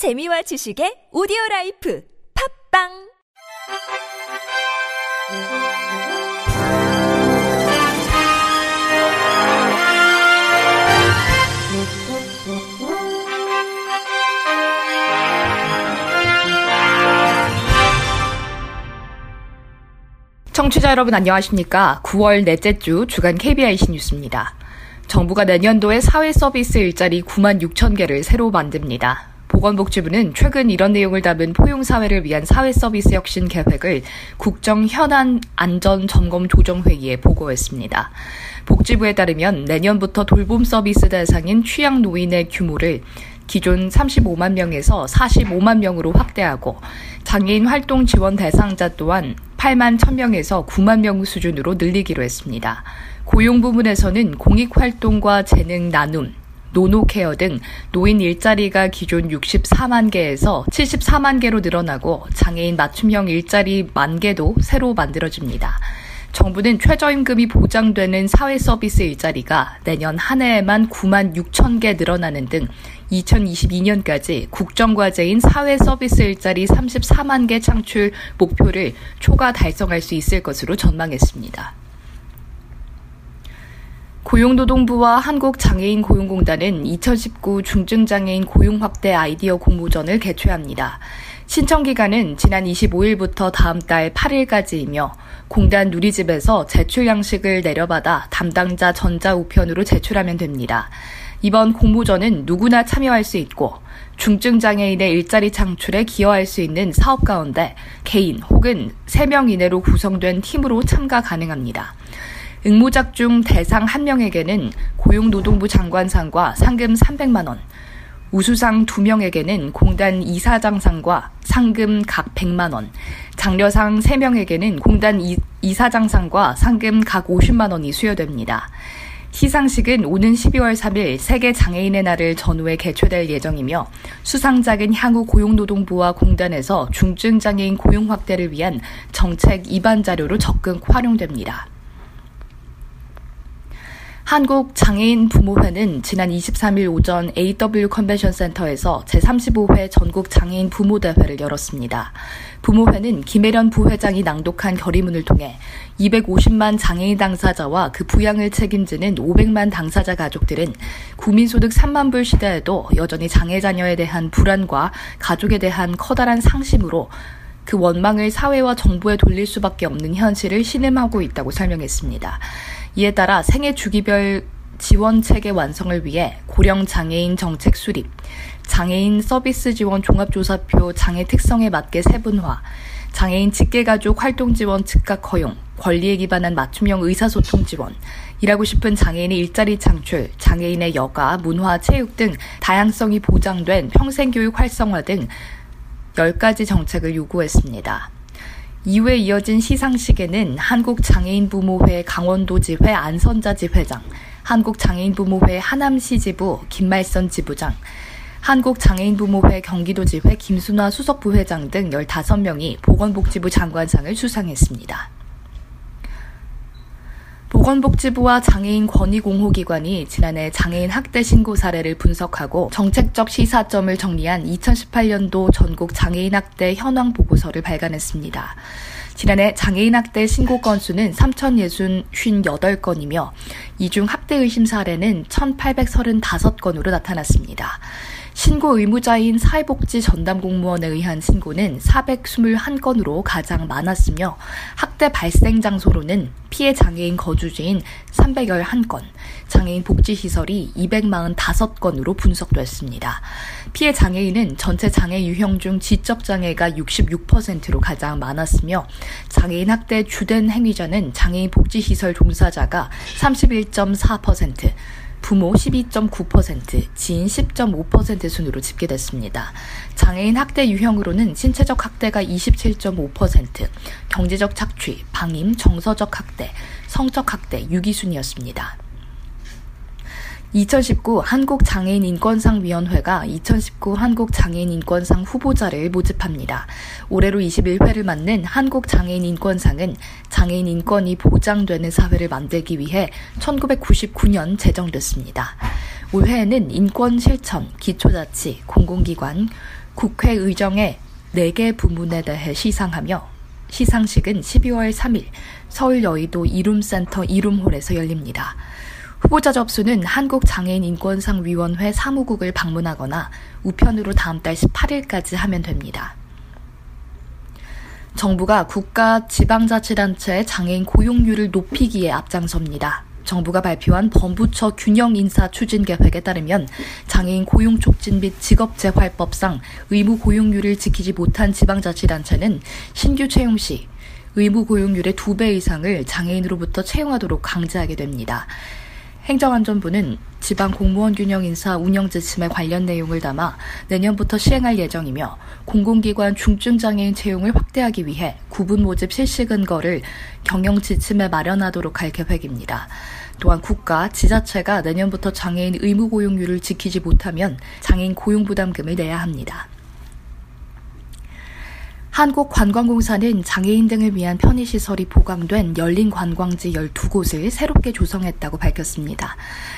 재미와 지식의 오디오 라이프 팝빵 청취자 여러분 안녕하십니까? 9월 넷째 주 주간 KBIC 뉴스입니다. 정부가 내년도에 사회 서비스 일자리 9만 6천 개를 새로 만듭니다. 보건복지부는 최근 이런 내용을 담은 포용사회를 위한 사회 서비스 혁신 계획을 국정 현안 안전 점검 조정 회의에 보고했습니다. 복지부에 따르면 내년부터 돌봄 서비스 대상인 취약 노인의 규모를 기존 35만 명에서 45만 명으로 확대하고 장애인 활동 지원 대상자 또한 8만 1000명에서 9만 명 수준으로 늘리기로 했습니다. 고용 부문에서는 공익활동과 재능 나눔, 노노케어 등 노인 일자리가 기존 64만 개에서 74만 개로 늘어나고 장애인 맞춤형 일자리 만 개도 새로 만들어집니다. 정부는 최저임금이 보장되는 사회 서비스 일자리가 내년 한 해에만 9만 6천 개 늘어나는 등 2022년까지 국정과제인 사회 서비스 일자리 34만 개 창출 목표를 초과 달성할 수 있을 것으로 전망했습니다. 고용노동부와 한국장애인 고용공단은 2019 중증장애인 고용 확대 아이디어 공모전을 개최합니다. 신청 기간은 지난 25일부터 다음 달 8일까지이며 공단 누리집에서 제출 양식을 내려받아 담당자 전자우편으로 제출하면 됩니다. 이번 공모전은 누구나 참여할 수 있고 중증장애인의 일자리 창출에 기여할 수 있는 사업 가운데 개인 혹은 3명 이내로 구성된 팀으로 참가 가능합니다. 응모작 중 대상 1명에게는 고용노동부 장관상과 상금 300만원, 우수상 2명에게는 공단 이사장상과 상금 각 100만원, 장려상 3명에게는 공단 이사장상과 상금 각 50만원이 수여됩니다. 시상식은 오는 12월 3일 세계 장애인의 날을 전후에 개최될 예정이며 수상작은 향후 고용노동부와 공단에서 중증 장애인 고용 확대를 위한 정책 입안 자료로 적극 활용됩니다. 한국장애인 부모회는 지난 23일 오전 AW 컨벤션 센터에서 제35회 전국 장애인 부모대회를 열었습니다. 부모회는 김혜련 부회장이 낭독한 결의문을 통해 250만 장애인 당사자와 그 부양을 책임지는 500만 당사자 가족들은 국민소득 3만 불 시대에도 여전히 장애 자녀에 대한 불안과 가족에 대한 커다란 상심으로 그 원망을 사회와 정부에 돌릴 수밖에 없는 현실을 신음하고 있다고 설명했습니다. 이에 따라 생애 주기별 지원 체계 완성을 위해 고령 장애인 정책 수립, 장애인 서비스 지원 종합조사표 장애 특성에 맞게 세분화, 장애인 직계가족 활동 지원 즉각 허용, 권리에 기반한 맞춤형 의사소통 지원, 일하고 싶은 장애인의 일자리 창출, 장애인의 여가, 문화, 체육 등 다양성이 보장된 평생교육 활성화 등 10가지 정책을 요구했습니다. 이후에 이어진 시상식에는 한국장애인부모회 강원도지회 안선자 지회장, 한국장애인부모회 하남시 지부 김말선 지부장, 한국장애인부모회 경기도지회 김순화 수석부회장 등 15명이 보건복지부 장관상을 수상했습니다. 보건복지부와 장애인 권익공호기관이 지난해 장애인 학대 신고 사례를 분석하고 정책적 시사점을 정리한 2018년도 전국 장애인 학대 현황 보고서를 발간했습니다. 지난해 장애인 학대 신고 건수는 3,058건이며 이 중 학대 의심 사례는 1,835건으로 나타났습니다. 신고 의무자인 사회복지 전담 공무원에 의한 신고는 421건으로 가장 많았으며 학대 발생 장소로는 피해 장애인 거주지인 311건, 장애인 복지시설이 245건으로 분석됐습니다. 피해 장애인은 전체 장애 유형 중 지적 장애가 66%로 가장 많았으며 장애인 학대 주된 행위자는 장애인 복지시설 종사자가 31.4%, 부모 12.9%, 지인 10.5% 순으로 집계됐습니다. 장애인 학대 유형으로는 신체적 학대가 27.5%, 경제적 착취, 방임, 정서적 학대, 성적 학대 6위 순이었습니다. 2019 한국장애인 인권상 위원회가 2019 한국장애인 인권상 후보자를 모집합니다. 올해로 21회를 맞는 한국장애인 인권상은 장애인 인권이 보장되는 사회를 만들기 위해 1999년 제정됐습니다. 올해에는 인권 실천, 기초자치, 공공기관, 국회 의정의 4개 부문에 대해 시상하며 시상식은 12월 3일 서울 여의도 이룸센터 이룸홀에서 열립니다. 후보자 접수는 한국장애인인권상위원회 사무국을 방문하거나 우편으로 다음 달 18일까지 하면 됩니다. 정부가 국가 지방자치단체의 장애인 고용률을 높이기에 앞장섭니다. 정부가 발표한 범부처 균형 인사 추진 계획에 따르면 장애인 고용 촉진 및 직업 재활법상 의무 고용률을 지키지 못한 지방자치단체는 신규 채용 시 의무 고용률의 두배 이상을 장애인으로부터 채용하도록 강제하게 됩니다. 행정안전부는 지방 공무원 균형 인사 운영 지침에 관련 내용을 담아 내년부터 시행할 예정이며 공공기관 중증 장애인 채용을 확대하기 위해 구분 모집 실시 근거를 경영 지침에 마련하도록 할 계획입니다. 또한 국가, 지자체가 내년부터 장애인 의무 고용률을 지키지 못하면 장애인 고용 부담금을 내야 합니다. 한국관광공사는 장애인 등을 위한 편의시설이 보강된 열린 관광지 12곳을 새롭게 조성했다고 밝혔습니다.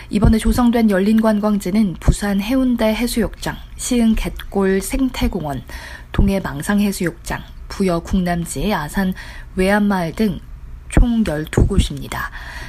이번에 조성된 열린 관광지는 부산 해운대 해수욕장, 시흥 갯골 생태공원, 동해 망상해수욕장, 부여 국남지, 아산 외암마을 등 총 12곳입니다.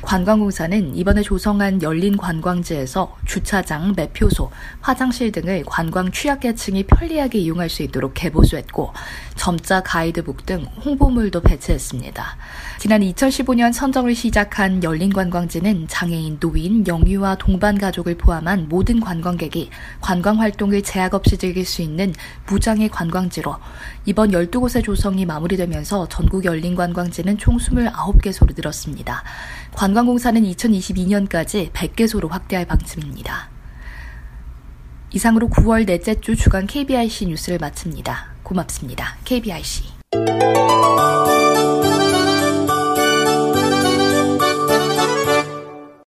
관광공사는 이번에 조성한 열린 관광지에서 주차장, 매표소, 화장실 등을 관광 취약계층이 편리하게 이용할 수 있도록 개보수했고 점자 가이드북 등 홍보물도 배치했습니다. 지난 2015년 선정을 시작한 열린 관광지는 장애인, 노인, 영유아 동반 가족을 포함한 모든 관광객이 관광 활동을 제약 없이 즐길 수 있는 무장애 관광지로 이번 12곳의 조성이 마무리되면서 전국 열린 관광지는 총 29 개소로 늘었습니다. 관광공사는 2022년까지 100개소로 확대할 방침입니다. 이상으로 9월 넷째 주 주간 KBIC 뉴스를 마칩니다. 고맙습니다. KBIC.